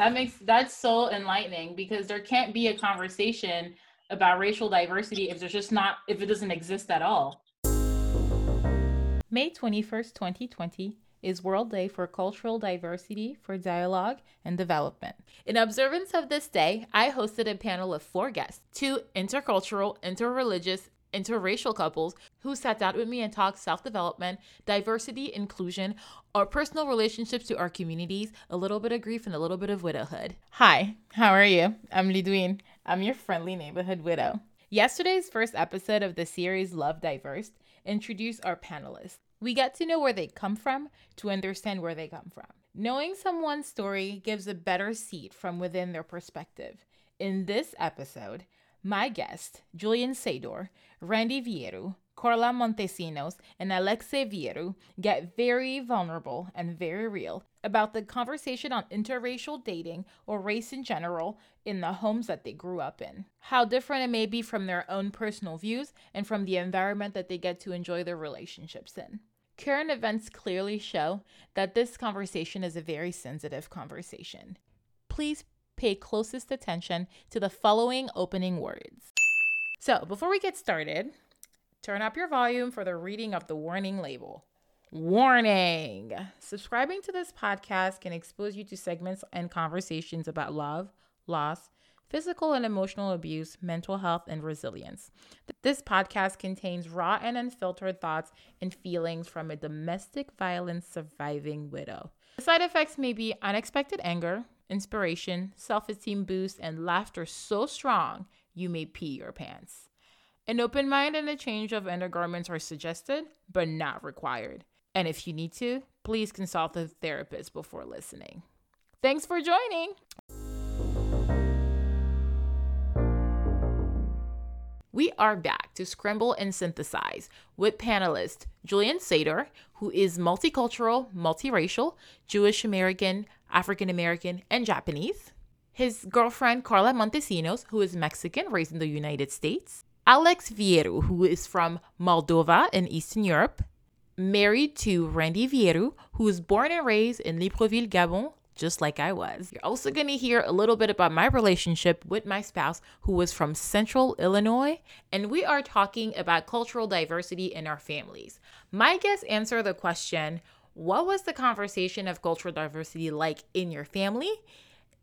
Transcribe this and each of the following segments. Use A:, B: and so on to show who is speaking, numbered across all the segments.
A: That makes that's so enlightening because there can't be a conversation about racial diversity if there's just not if it doesn't exist at all.
B: May 21st, 2020 is World Day for Cultural Diversity for Dialogue and Development. In observance of this day, I hosted a panel of four guests, two intercultural, interreligious, interracial couples who sat down with me and talked self development, diversity, inclusion, our personal relationships to our communities, a little bit of grief, and a little bit of widowhood. Hi, how are you? I'm Ludwine. I'm your friendly neighborhood widow. Yesterday's first episode of the series Life Diverse introduced our panelists. We get to know where they come from to understand where they come from. Knowing someone's story gives a better seat from within their perspective. In this episode, my guest, Julian Sadur, Randy Vieru, Karla Montesinos, and Alexei Vieru, get very vulnerable and very real about the conversation on interracial dating or race in general in the homes that they grew up in. How different it may be from their own personal views and from the environment that they get to enjoy their relationships in. Current events clearly show that this conversation is a very sensitive conversation. Please pay closest attention to the following opening words. So, before we get started, turn up your volume for the reading of the warning label. Warning! Subscribing to this podcast can expose you to segments and conversations about love, loss, physical and emotional abuse, mental health, and resilience. This podcast contains raw and unfiltered thoughts and feelings from a domestic violence surviving widow. The side effects may be unexpected anger, inspiration, self esteem boost, and laughter so strong you may pee your pants. An open mind and a change of undergarments are suggested, but not required. And if you need to, please consult a therapist before listening. Thanks for joining. We are back to scramble and synthesize with panelist Julian Sadur, who is multicultural, multiracial, Jewish American, African American, and Japanese. His girlfriend, Karla Montesinos, who is Mexican, raised in the United States. Alex Vieru, who is from Moldova in Eastern Europe. Married to Randy Vieru, who was born and raised in Libreville, Gabon, just like I was. You're also going to hear a little bit about my relationship with my spouse, who was from Central Illinois, and we are talking about cultural diversity in our families. My guests answer the question what was the conversation of cultural diversity like in your family?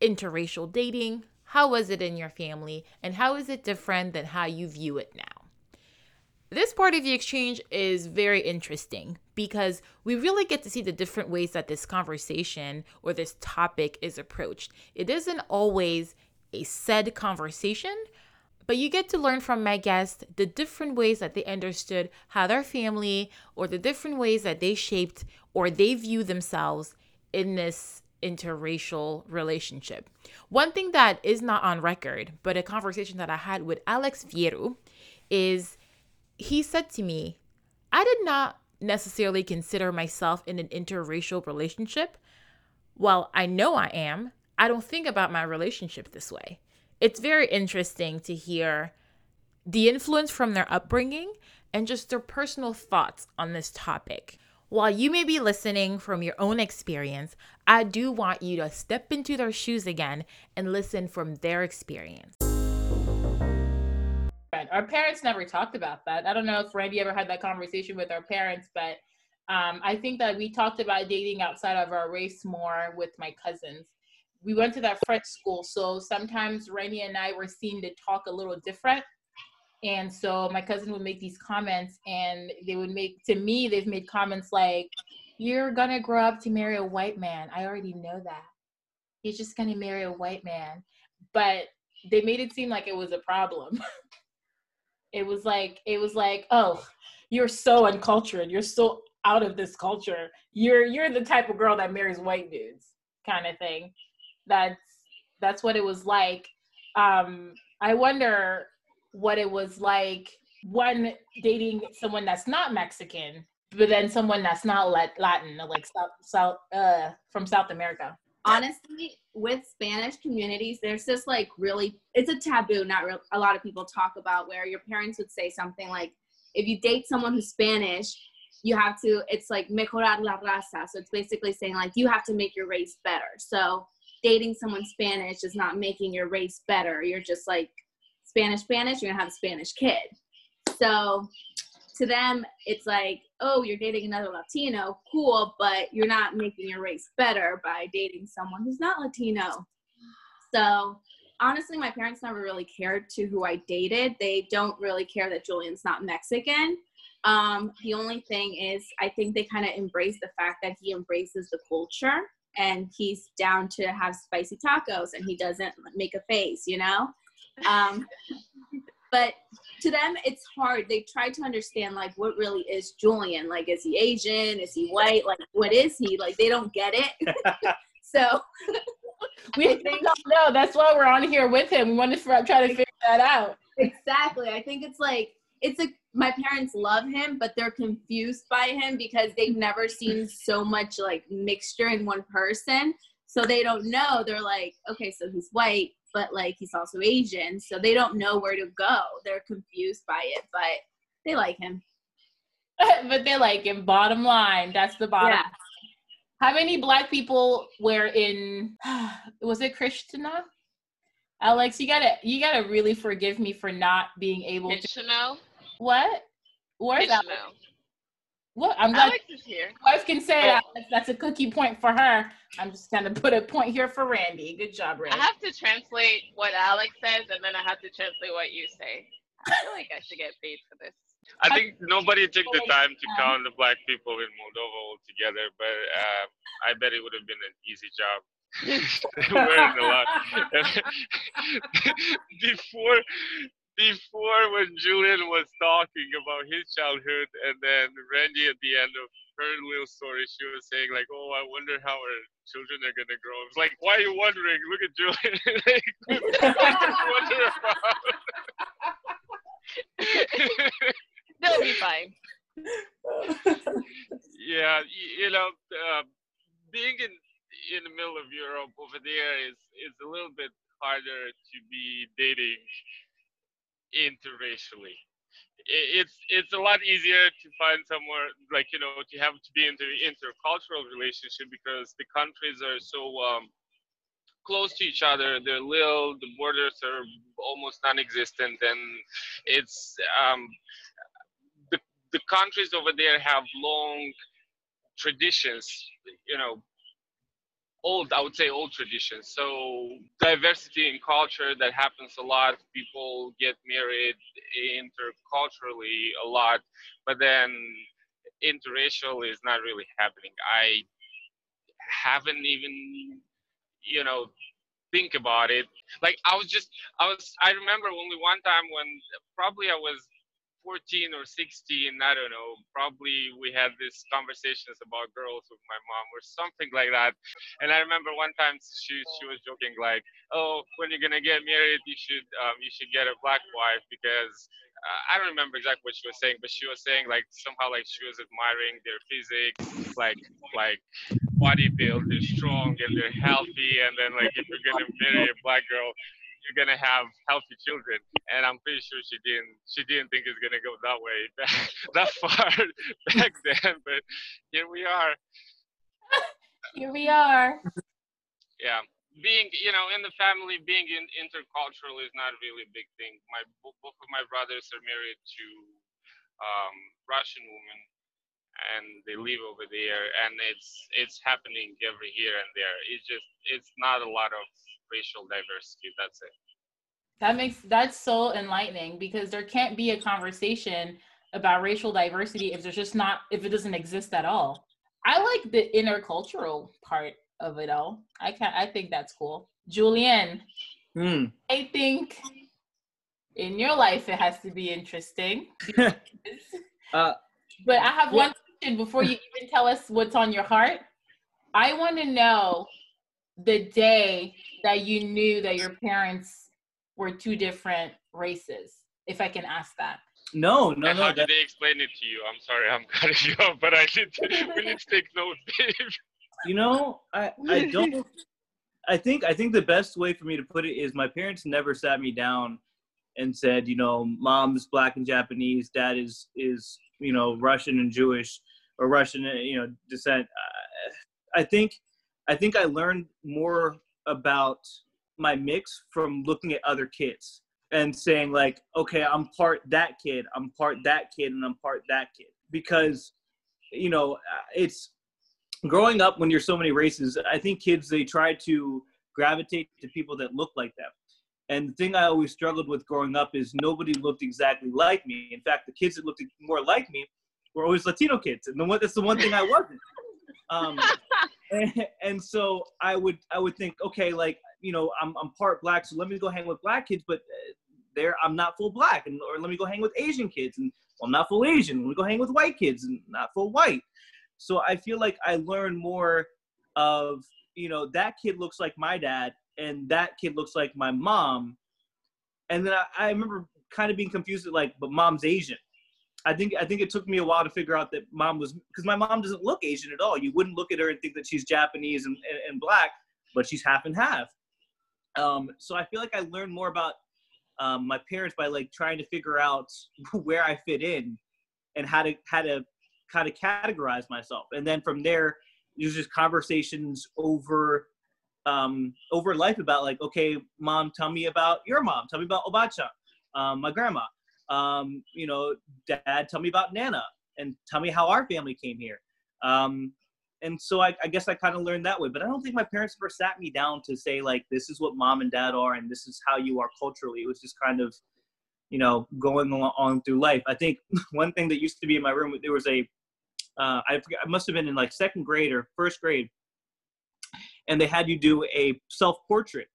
B: Interracial dating? How was it in your family? And how is it different than how you view it now? This part of the exchange is very interesting because we really get to see the different ways that this conversation or this topic is approached. It isn't always a said conversation, but you get to learn from my guests the different ways that they understood how their family or the different ways that they shaped or they view themselves in this interracial relationship. One thing that is not on record, but a conversation that I had with Alex Vieru is he said to me, I did not necessarily consider myself in an interracial relationship. While I know I am, I don't think about my relationship this way it's very interesting to hear the influence from their upbringing and just their personal thoughts on this topic. While you may be listening from your own experience, I do want you to step into their shoes again and listen from their experience.
A: Our parents never talked about that. I don't know if Randy ever had that conversation with our parents, but um, I think that we talked about dating outside of our race more with my cousins we went to that French school, so sometimes Randy and I were seen to talk a little different. And so my cousin would make these comments, and they would make to me, they've made comments like, You're gonna grow up to marry a white man. I already know that. He's just gonna marry a white man. But they made it seem like it was a problem. it was like, it was like, oh, you're so uncultured. You're so out of this culture. You're you're the type of girl that marries white dudes, kind of thing that's that's what it was like. Um, I wonder what it was like one dating someone that's not Mexican, but then someone that's not Latin, like South, South uh, from South America.
C: Honestly, with Spanish communities, there's this like really, it's a taboo. Not real, a lot of people talk about where your parents would say something like, if you date someone who's Spanish, you have to. It's like mejorar la raza. So it's basically saying like you have to make your race better. So dating someone Spanish is not making your race better. You're just like Spanish, Spanish, you're gonna have a Spanish kid. So to them, it's like, oh, you're dating another Latino, cool, but you're not making your race better by dating someone who's not Latino. So honestly, my parents never really cared to who I dated. They don't really care that Julian's not Mexican. Um, the only thing is, I think they kind of embrace the fact that he embraces the culture and he's down to have spicy tacos and he doesn't make a face, you know? Um, but to them, it's hard. They try to understand, like, what really is Julian? Like, is he Asian? Is he white? Like, what is he? Like, they don't get it. so
B: we think, don't know. That's why we're on here with him. We want to try to figure that out.
C: Exactly. I think it's like it's a my parents love him, but they're confused by him because they've never seen so much like mixture in one person. So they don't know. They're like, okay, so he's white, but like he's also Asian. So they don't know where to go. They're confused by it, but they like him.
B: but they like him. Bottom line, that's the bottom. Yeah. How many black people were in? Was it Christina? Alex, you gotta you gotta really forgive me for not being able
D: to. Know.
B: What? Where's Alex? What? I'm
D: glad Alex is here.
B: Wife can say oh. that. That's a cookie point for her. I'm just gonna put a point here for Randy. Good job, Randy.
D: I have to translate what Alex says, and then I have to translate what you say. I feel like I should get paid for this.
E: I think nobody took the time to count the black people in Moldova altogether, but uh, I bet it would have been an easy job. Wearing a lot. before, before when Julian was talking about his childhood, and then Randy at the end of her little story, she was saying like, "Oh, I wonder how our children are gonna grow." It's like, why are you wondering? Look at Julian. wonder about.
D: They'll be fine.
E: yeah, you know, uh, being in in the middle of Europe over there is is a little bit harder to be dating interracially. It's it's a lot easier to find somewhere like you know to have to be into intercultural relationship because the countries are so um, close to each other. They're little. The borders are almost non-existent, and it's um, the countries over there have long traditions, you know, old, I would say old traditions. So diversity in culture that happens a lot. People get married interculturally a lot, but then interracial is not really happening. I haven't even, you know, think about it. Like I was just, I was, I remember only one time when probably I was 14 or 16, I don't know, probably we had these conversations about girls with my mom or something like that. And I remember one time she she was joking like, "Oh, when you're gonna get married, you should um, you should get a black wife because uh, I don't remember exactly what she was saying, but she was saying like somehow like she was admiring their physics, like like body build, they're strong and they're healthy, and then like if you're gonna marry a black girl, you're gonna have healthy children. And i'm pretty sure she didn't she didn't think it's gonna go that way that far back then but here we are.
B: Here we are.
E: Yeah. Being you know in the family being in intercultural is not really a big thing. My both of my brothers are married to um, russian women and they live over there and it's it's happening every here and there it's just it's not a lot of racial diversity. That's it.
B: That makes that's so enlightening because there can't be a conversation about racial diversity if there's just not if it doesn't exist at all. I like the intercultural part of it all. I can I think that's cool. Julian,
F: hmm.
B: I think in your life it has to be interesting.
F: uh,
B: but I have one question before you even tell us what's on your heart. I want to know the day that you knew that your parents were two different races, if I can ask that.
F: No, no,
E: and
F: no.
E: How did they explain it to you? I'm sorry, I'm cutting you off, but I need to, we need to take notes, Dave.
F: You know, I, I don't. I think I think the best way for me to put it is my parents never sat me down and said, you know, mom's black and Japanese, dad is is you know Russian and Jewish or Russian you know descent. I, I think I think I learned more about my mix from looking at other kids and saying like, okay, I'm part that kid, I'm part that kid, and I'm part that kid because you know uh, it's growing up when you're so many races. I think kids they try to gravitate to people that look like them. And the thing I always struggled with growing up is nobody looked exactly like me. In fact, the kids that looked more like me were always Latino kids, and the one that's the one thing I wasn't. Um, and, and, so I would I would think, okay, like you know, I'm I'm part black, so let me go hang with black kids, but uh, there I'm not full black, and or let me go hang with Asian kids, and well, I'm not full Asian. Let me go hang with white kids, and not full white. So I feel like I learned more of you know that kid looks like my dad, and that kid looks like my mom, and then I, I remember kind of being confused, like, but mom's Asian. I think I think it took me a while to figure out that mom was because my mom doesn't look Asian at all. You wouldn't look at her and think that she's Japanese and, and, and black, but she's half and half. Um, so I feel like I learned more about um, my parents by like trying to figure out where I fit in and how to how to kind of categorize myself. And then from there, there's just conversations over um, over life about like, okay, mom, tell me about your mom. Tell me about Obacha, um, my grandma um, you know, dad, tell me about Nana and tell me how our family came here. Um, and so I, I guess I kind of learned that way, but I don't think my parents ever sat me down to say like, this is what mom and dad are, and this is how you are culturally. It was just kind of, you know, going on through life. I think one thing that used to be in my room, there was a, uh, I forget, I must have been in like second grade or first grade, and they had you do a self portrait,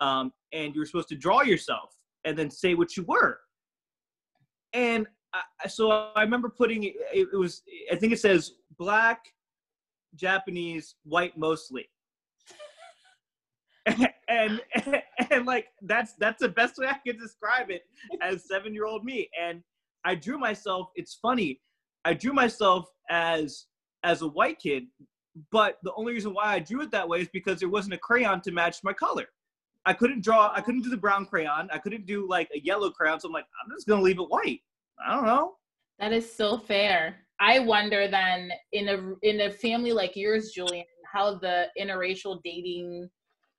F: um, and you were supposed to draw yourself and then say what you were and I, so I remember putting it, it was I think it says black, Japanese, white mostly. and, and and like that's that's the best way I could describe it as seven year old me. And I drew myself. It's funny. I drew myself as as a white kid, but the only reason why I drew it that way is because there wasn't a crayon to match my color. I couldn't draw. I couldn't do the brown crayon. I couldn't do like a yellow crayon. So I'm like, I'm just gonna leave it white. I don't know.
B: That is so fair. I wonder then in a in a family like yours, Julian, how the interracial dating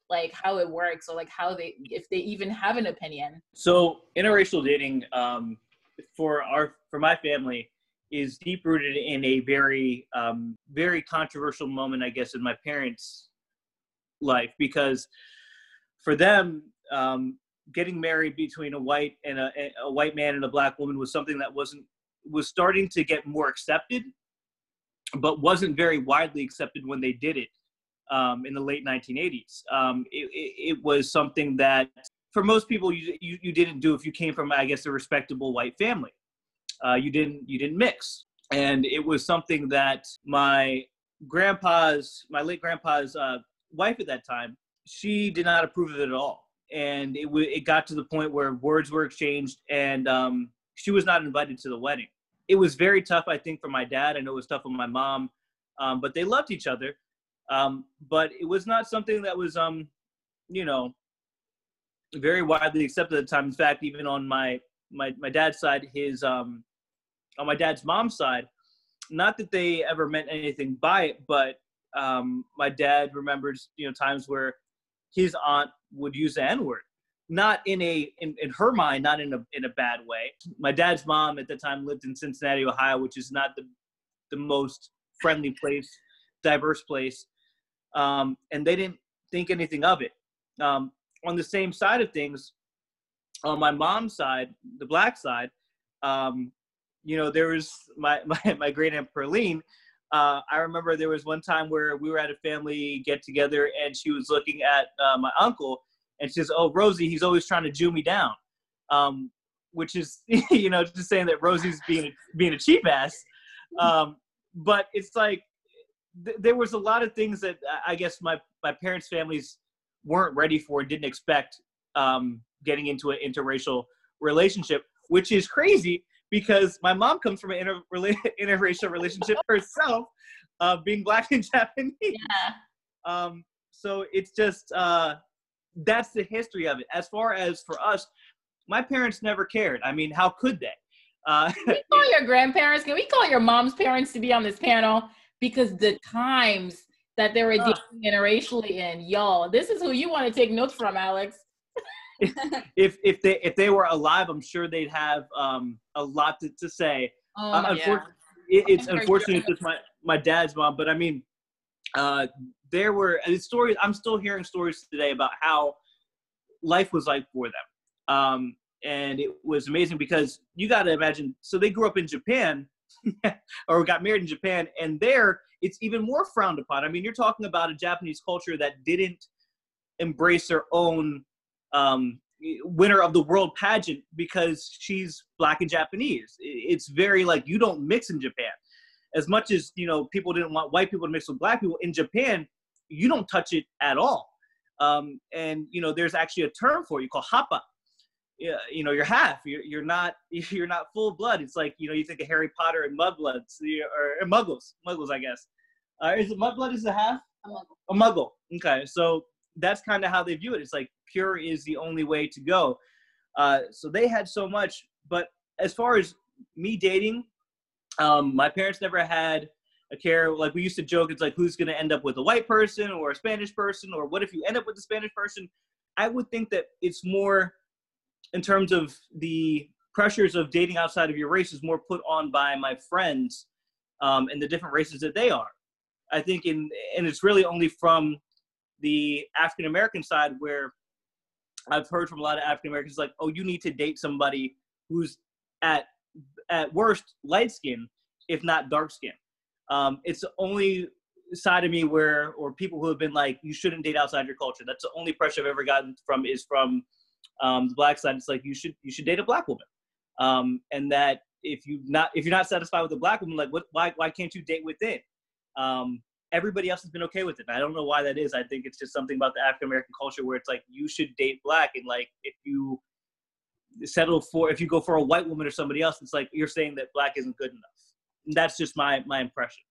B: like how it works or like how they if they even have an opinion.
F: So interracial dating um for our for my family is deep rooted in a very um very controversial moment I guess in my parents life because for them, um, getting married between a white and a, a white man and a black woman was something that wasn't was starting to get more accepted, but wasn't very widely accepted when they did it um, in the late 1980s. Um, it, it, it, was something that for most people you, you, you, didn't do if you came from I guess a respectable white family. Uh, you didn't you didn't mix, and it was something that my grandpa's my late grandpa's uh, wife at that time she did not approve of it at all, and it w- it got to the point where words were exchanged, and um, she was not invited to the wedding. It was very tough, I think, for my dad. I know it was tough for my mom, um, but they loved each other. Um, but it was not something that was, um, you know, very widely accepted at the time. In fact, even on my my my dad's side, his um, on my dad's mom's side, not that they ever meant anything by it, but um, my dad remembers you know times where his aunt would use the N word, not in a in, in her mind, not in a in a bad way. My dad's mom at the time lived in Cincinnati, Ohio, which is not the the most friendly place, diverse place, um, and they didn't think anything of it. Um, on the same side of things, on my mom's side, the black side, um, you know, there was my my, my great aunt Perline uh, I remember there was one time where we were at a family get together and she was looking at uh, my uncle and she says, "Oh, Rosie, he's always trying to Jew me down," um, which is you know just saying that Rosie's being being a cheap ass. Um, but it's like th- there was a lot of things that I guess my my parents' families weren't ready for, and didn't expect um, getting into an interracial relationship, which is crazy because my mom comes from an inter- interracial relationship herself, uh, being black and Japanese.
B: Yeah.
F: Um, so it's just uh, that's the history of it. As far as for us, my parents never cared. I mean, how could they?
B: Uh, Can we call your grandparents? Can we call your mom's parents to be on this panel? Because the times that they were
F: Ah.
B: dating interracially in. Y'all, this is who you want to take notes from, Alex.
F: If if they if they were alive, I'm sure they'd have um, a lot to, to say.
B: Oh
F: Uh,
B: God.
F: it, it's unfortunate it's just my my dad's mom, but I mean, uh, there were stories. I'm still hearing stories today about how life was like for them, um, and it was amazing because you got to imagine. So they grew up in Japan, or got married in Japan, and there it's even more frowned upon. I mean, you're talking about a Japanese culture that didn't embrace their own um, winner of the world pageant because she's black and Japanese. It's very like you don't mix in Japan. As much as you know, people didn't want white people to mix with black people in Japan. You don't touch it at all. Um, and you know, there's actually a term for it you call hapa. You know, you're half. You're, you're not. You're not full blood. It's like you know, you think of Harry Potter and Mudbloods or, or Muggles. Muggles, I guess. Uh, is it Mudblood? Is a half?
C: A muggle.
F: a muggle. Okay, so that's kind of how they view it. It's like pure is the only way to go. Uh, so they had so much, but as far as me dating, um, my parents never had a care. Like we used to joke, it's like who's going to end up with a white person or a Spanish person, or what if you end up with a Spanish person? I would think that it's more in terms of the pressures of dating outside of your race is more put on by my friends um, and the different races that they are. I think in and it's really only from the African American side where I've heard from a lot of African Americans like, oh, you need to date somebody who's at at worst light skin, if not dark skin. Um, it's the only side of me where or people who have been like, you shouldn't date outside your culture. That's the only pressure I've ever gotten from is from um, the black side. It's like you should you should date a black woman, um, and that if you not if you're not satisfied with a black woman, like what why why can't you date within? Um, everybody else has been okay with it. And I don't know why that is. I think it's just something about the African American culture where it's like you should date black, and like if you settle for if you go for a white woman or somebody else, it's like you're saying that black isn't good enough. And that's just my my impression.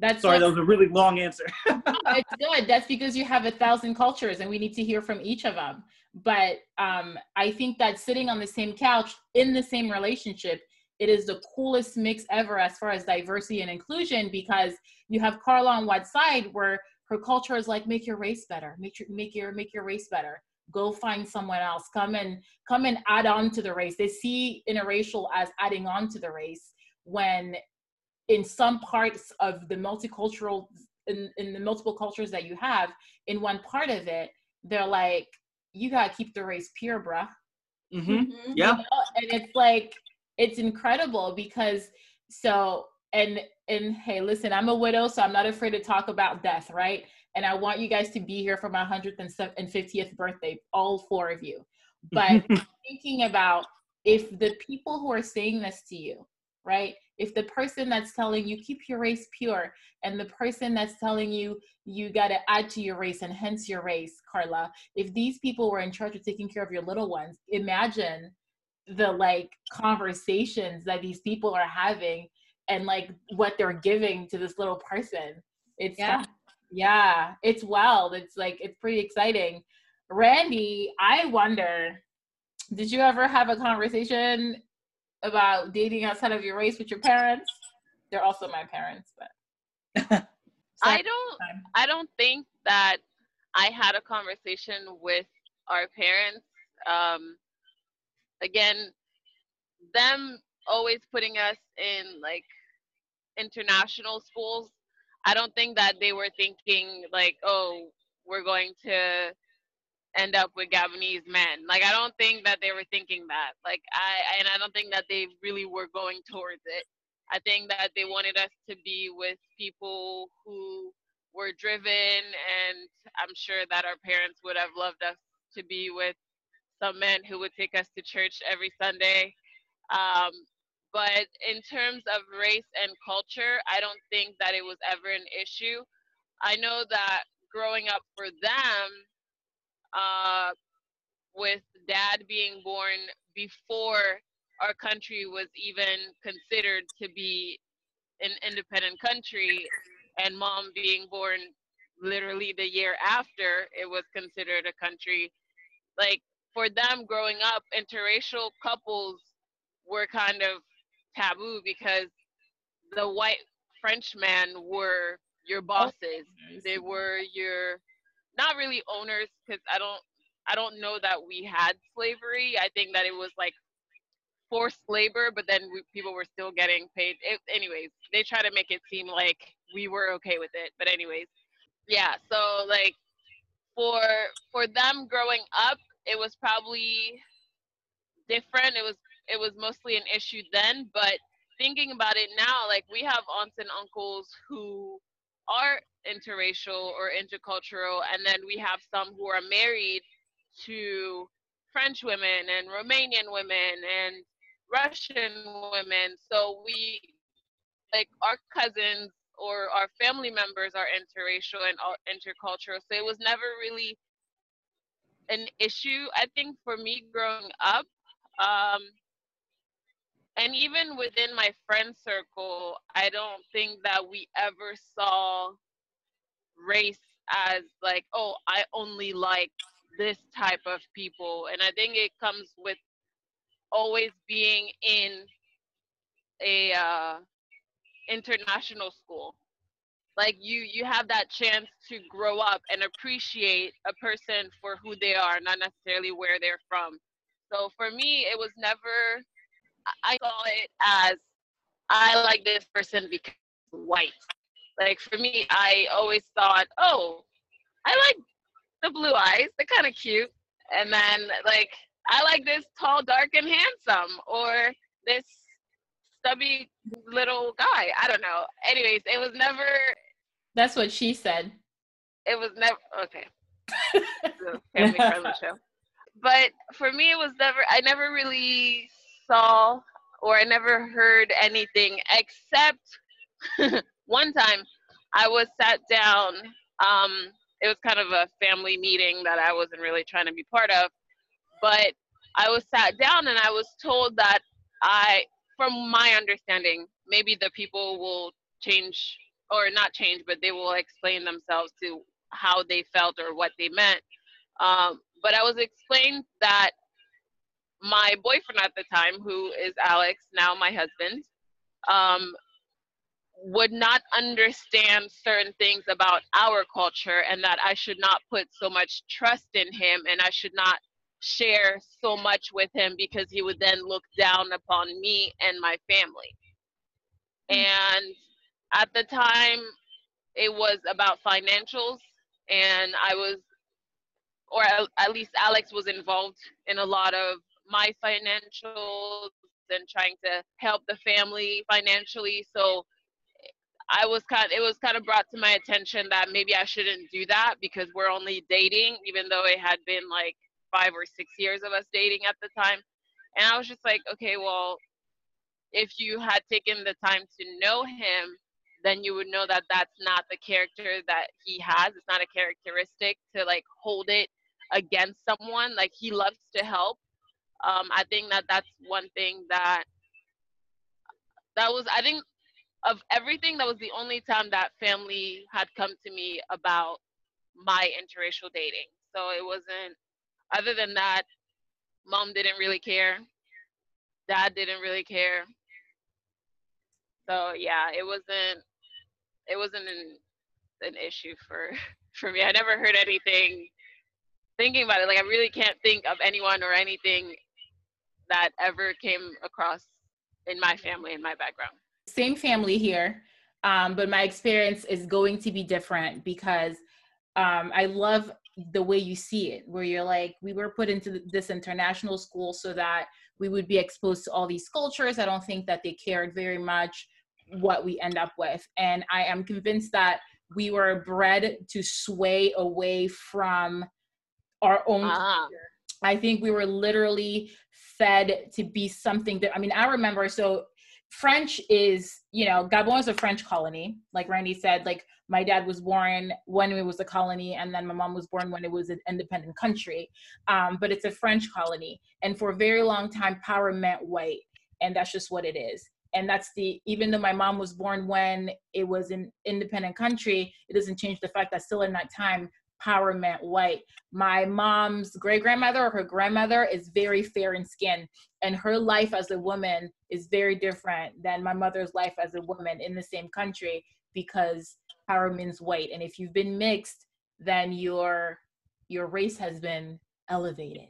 B: That's
F: Sorry, that was a really long answer.
B: it's good. That's because you have a thousand cultures and we need to hear from each of them. But um, I think that sitting on the same couch in the same relationship, it is the coolest mix ever as far as diversity and inclusion because you have Karla on one side where her culture is like make your race better, make your make your make your race better. Go find someone else. Come and come and add on to the race. They see interracial as adding on to the race when in some parts of the multicultural in, in the multiple cultures that you have in one part of it they're like you gotta keep the race pure bruh
F: hmm
C: Mhm.
F: Yeah.
B: you know? and it's like it's incredible because so and and hey listen i'm a widow so i'm not afraid to talk about death right? And i want you guys to be here for my 150th birthday all four of you. But thinking about if the people who are saying this to you right? If the person that's telling you keep your race pure and the person that's telling you you got to add to your race and hence your race karla if these people were in charge of taking care of your little ones imagine the like conversations that these people are having and like what they're giving to this little person it's
C: Yeah.
B: yeah it's wild it's like it's pretty exciting randy i wonder did you ever have a conversation about dating outside of your race with your parents they're also my parents but
D: I don't. I don't think that I had a conversation with our parents. Um, again, them always putting us in like international schools. I don't think that they were thinking like, oh, we're going to end up with Gabonese men. Like I don't think that they were thinking that. Like I and I don't think that they really were going towards it. I think that they wanted us to be with people who were driven and I'm sure that our parents would have loved us to be with some men who would take us to church every Sunday. Um, but in terms of race and culture, I don't think that it was ever an issue. I know that growing up for them, uh, with dad being born before our country was even considered to be an independent country, and mom being born literally the year after it was considered a country. Like for them growing up, interracial couples were kind of taboo because the white Frenchmen were your oh, bosses. They were your not really owners because I don't I don't know that we had slavery. I think that it was like forced labor, but then we, people were still getting paid. It, anyways, they try to make it seem like we were okay with it. But anyways, yeah. So like for for them growing up, it was probably different. It was it was mostly an issue then, but thinking about it now, like we have aunts and uncles who are interracial or intercultural, and then we have some who are married to French women and Romanian women and Russian women. So we, like, our cousins or our family members are interracial and intercultural. So it was never really an issue, I think, for me growing up. Um, and even within my friend circle, I don't think that we ever saw race as like, oh, I only like this type of people. And I think it comes with always being in a uh, international school like you you have that chance to grow up and appreciate a person for who they are not necessarily where they're from so for me it was never i saw it as i like this person because white like for me i always thought oh i like the blue eyes they're kind of cute and then like i like this tall dark and handsome or this stubby little guy. I don't know. Anyways, it was never.
B: That's what she said.
D: It was never okay. family friendly show. But for me, it was never. I never really saw or I never heard anything except one time I was sat down. Um, it was kind of a family meeting that I wasn't really trying to be part of, but I was sat down and I was told that I from my understanding, maybe the people will change or not change, but they will explain themselves to how they felt or what they meant. Um, but I was explained that my boyfriend at the time, who is Alex, now my husband, um, would not understand certain things about our culture and that I should not put so much trust in him and I should not share so much with him because he would then look down upon me and my family. Mm-hmm. And at the time, it was about financials, and I was, or at least Alex was involved in a lot of my financials and trying to help the family financially. So I was kind of, it was kind of brought to my attention that maybe I shouldn't do that because we're only dating, even though it had been like five or six years of us dating at the time. And I was just like, okay, well, if you had taken the time to know him, then you would know that that's not the character that he has. It's not a characteristic to like hold it against someone. Like he loves to help. Um, I think that that's one thing that that was. I think of everything, that was the only time that family had come to me about my interracial dating. So it wasn't other than that, mom didn't really care. Dad didn't really care. So yeah, it wasn't it wasn't an an issue for for me. I never heard anything thinking about it. Like I really can't think of anyone or anything that ever came across in my family in my background.
B: Same family here, um, but my experience is going to be different because um, I love the way you see it where you're like we were put into this international school so that we would be exposed to all these cultures i don't think that they cared very much what we end up with. And i am convinced that we were bred to sway away from our own uh-huh. i think we were literally fed to be something that i mean i remember so french is you know gabon is a french colony like randy said like my dad was born when it was a colony and then my mom was born when it was an independent country. Um, but it's a french colony and for a very long time power meant white and that's just what it is and that's the even though my mom was born when it was an independent country it doesn't change the fact that still in that time power meant white my mom's great grandmother or her grandmother is very fair in skin and her life as a woman is very different than my mother's life as a woman in the same country because power means white. And if you've been mixed, then your your race has been elevated.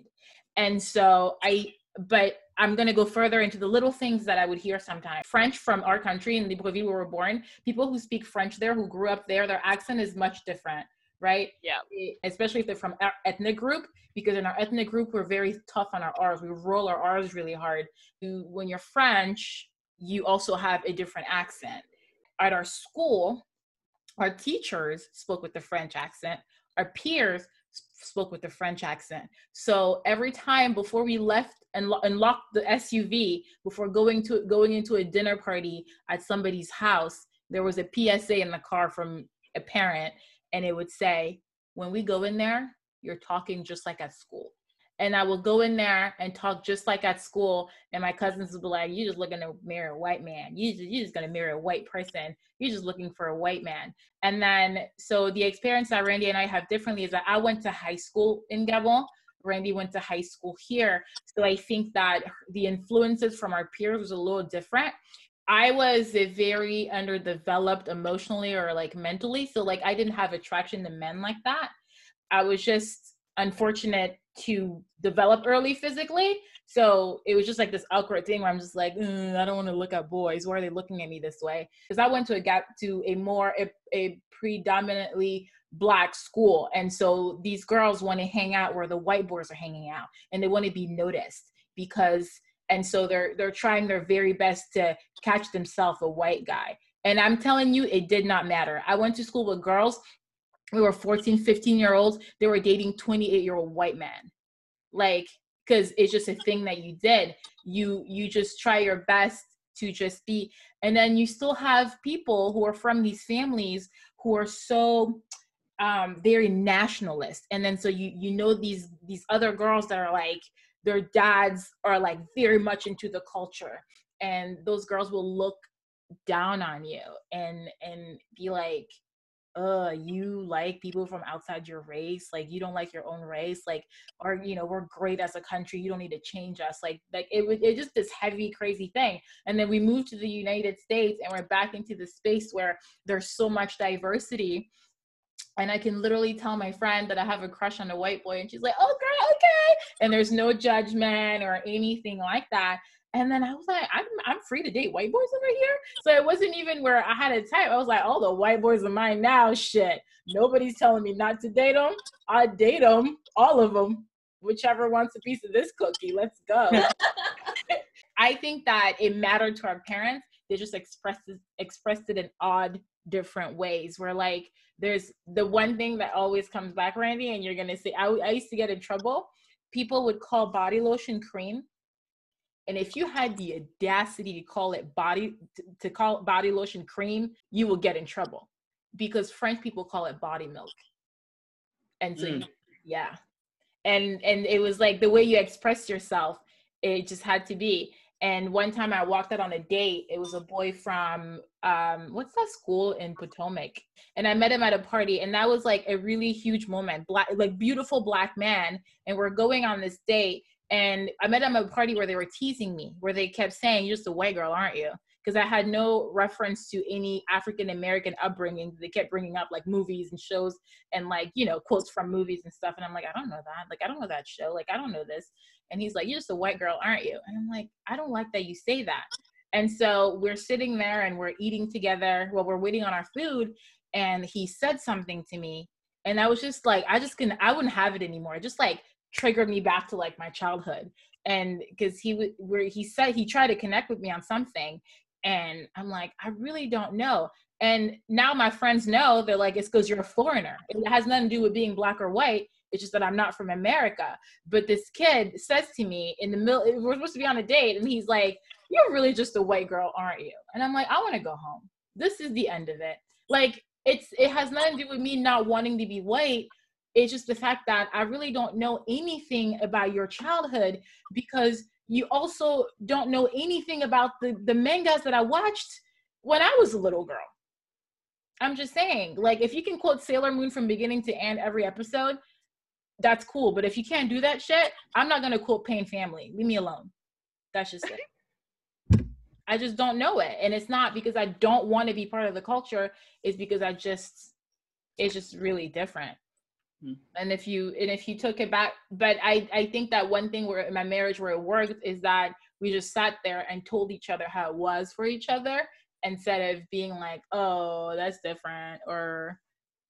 B: And so I but I'm going to go further into the little things that I would hear sometimes. French from our country in Libreville, where we were born, people who speak French there, who grew up there, their accent is much different, right?
D: Yeah.
B: Eh, especially if they're from our ethnic group, because in our ethnic group, we're very tough on our R's. We roll our R's really hard. When you're French, you also have a different accent. At our school, our teachers spoke with the French accent. Our peers spoke with the French accent. So every time before we left and unlocked the SUV, before going to going into a dinner party at somebody's house, there was a PSA in the car from a parent, and it would say, "When we go in there, you're talking just like at school." And I will go in there and talk just like at school. And my cousins will be like, "You just looking to marry a white man. You just, you're just gonna marry a white person. You're just looking for a white man." And then, so the experience that Randy and I have differently is that I went to high school in Gabon. Randy went to high school here. So I think that the influences from our peers was a little different. I was very underdeveloped emotionally or like mentally. So like I didn't have attraction to men like that. I was just unfortunate to develop early physically. So it was just like this awkward thing where I'm just like, mm, I don't want to look at boys. Why are they looking at me this way? Because I went to a gap to a more a, a predominantly black school, and so these girls want to hang out where the white boys are hanging out, and they want to be noticed because. And so they're they're trying their very best to catch themselves a white guy. And I'm telling you, it did not matter. I went to school with girls we were 14 15 year olds they were dating 28 year old white man. Like because it's just a thing that you did. You you just try your best to just be and then you still have people who are from these families who are so um very nationalist. And then so you you know these these other girls that are like their dads are like very much into the culture. And those girls will look down on you and and be like uh you like people from outside your race like you don't like your own race like or you know we're great as a country you don't need to change us like like it was it just this heavy crazy thing and then we moved to the united states and we're back into the space where there's so much diversity and I can literally tell my friend that I have a crush on a white boy, and she's like, "Oh, girl, okay." And there's no judgment or anything like that. And then I was like, I'm, I'm free to date white boys over here. So it wasn't even where I had a type. I was like, all the white boys are mine now. Shit. Nobody's telling me not to date them. I date them, all of them. Whichever wants a piece of this cookie, let's go. I think that it mattered to our parents. They just expressed it, expressed it in odd, different ways. Where like, there's the one thing that always comes back, Randy, and you're gonna say, I, I used to get in trouble. People would call body lotion cream and if you had the audacity to call it body to call it body lotion cream, you will get in trouble because French people call it body milk. And so mm. yeah. And and it was like the way you express yourself, it just had to be. And one time I walked out on a date, it was a boy from um what's that school in Potomac? And I met him at a party and that was like a really huge moment. Black like beautiful black man and we're going on this date and I met them at a party where they were teasing me, where they kept saying, You're just a white girl, aren't you? Because I had no reference to any African American upbringing. They kept bringing up like movies and shows and like, you know, quotes from movies and stuff. And I'm like, I don't know that. Like, I don't know that show. Like, I don't know this. And he's like, You're just a white girl, aren't you? And I'm like, I don't like that you say that. And so we're sitting there and we're eating together while we're waiting on our food. And he said something to me. And I was just like, I just couldn't, I wouldn't have it anymore. Just like triggered me back to like my childhood. And because he would where he said he tried to connect with me on something and i'm like i really don't know. And now my friends know they're like it's because you're a foreigner. It has nothing to do with being black or white. It's just that i'm not from america. But this kid says to me in the middle we're supposed to be on a date and he's like you're really just a white girl aren't you? And i'm like i want to go home. This is the end of it. Like it's it has nothing to do with me not wanting to be white it's just the fact that I really don't know anything about your childhood because you also don't know anything about the, the mangas that I watched when I was a little girl. I'm just saying, like, if you can quote Sailor Moon from beginning to end every episode, that's cool. But if you can't do that shit, I'm not gonna quote Pain Family. Leave me alone. That's just it. I just don't know it. And it's not because I don't want to be part of the culture, it's because I just it's just really different. Mm. And if you and if you took it back, but I I think that one thing where in my marriage where it worked is that we just sat there and told each other how it was for each other instead of being like, oh, that's different or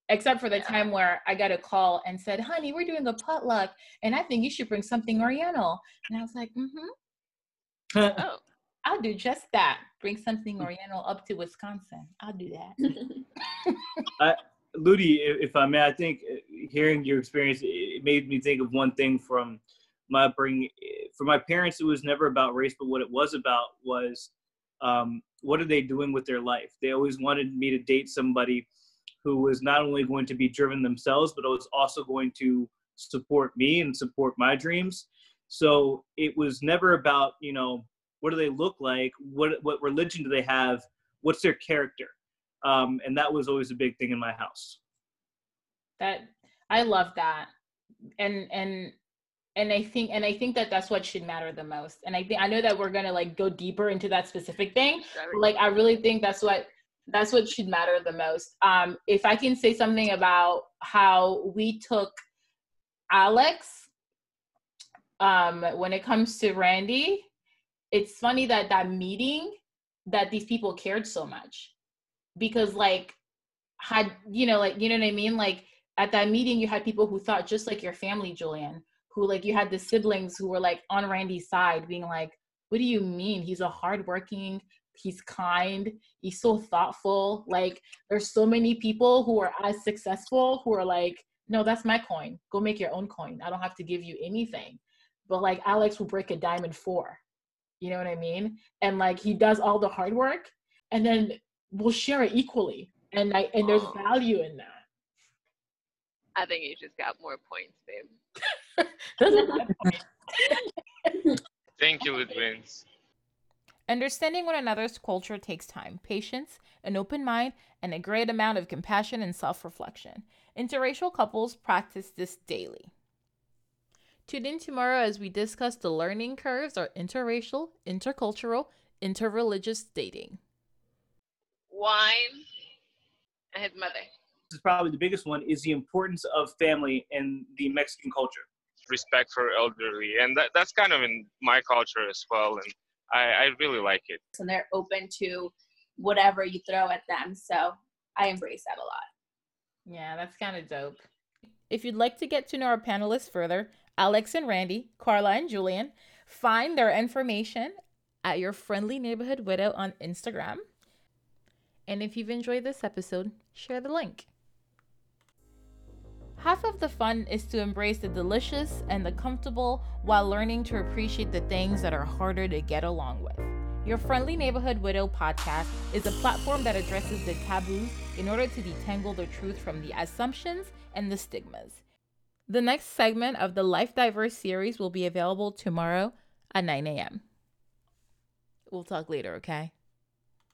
B: except for the time where I got a call and said, honey, we're doing a potluck and I think you should bring something oriental. And I was like, mm-hmm. oh. I'll do just that. Bring something hmm. oriental up to Wisconsin. I'll do that.
F: I, Ludi, if I may, I think uh, hearing your experience, it made me think of one thing from my upbringing. For my parents, it was never about race, but what it was about was um, what are they doing with their life? They always wanted me to date somebody who was not only going to be driven themselves, but was also going to support me and support my dreams. So it was never about, you know, what do they look like? What what religion do they have? What's their character? Um, and that was always a big thing in my house.
B: That I love that, and and and I think and I think that that's what should matter the most. And I think I know that we're gonna like go deeper into that specific thing. like I really think that's what that's what should matter the most. Um, if I can say something about how we took Alex um, when it comes to Randy, it's funny that that meeting that these people cared so much because like had you know like you know what I mean? Like at that meeting you had people who thought just like your family Julian who like you had the siblings who were like on Randy's side being like what do you mean? He's a hardworking he's kind he's so thoughtful. Like there's so many people who are as successful who are like no that's my coin. Go make your own coin. I don't have to give you anything. But like alex will break a diamond four you know what i mean? And like he does all the hard work. And then we'll share it equally and like and there's value in that
D: i think you just got more points
E: babe thank you Ludwins.
G: Understanding one another's culture takes time, patience, an open mind, and a great amount of compassion and self reflection. Interracial couples practice this daily. Tune in tomorrow as we discuss the learning curves of interracial, intercultural, interreligious dating.
D: Wine and his mother.
F: This is probably the biggest one is the importance of family in the Mexican culture.
E: Respect for elderly, and that, that's kind of in my culture as well. And I, I really like it.
C: And they're open to whatever you throw at them. So I embrace that a lot.
B: Yeah, that's kind of dope.
G: If you'd like to get to know our panelists further, Alex and Randy, Karla and Julian, find their information at your friendly neighborhood widow on Instagram. And if you've enjoyed this episode, share the link. Half of the fun is to embrace the delicious and the comfortable while learning to appreciate the things that are harder to get along with. Your Friendly Neighborhood Widow podcast is a platform that addresses the taboos in order to detangle the truth from the assumptions and the stigmas. The next segment of the Life Diverse series will be available tomorrow at 9 a.m. We'll talk later, okay?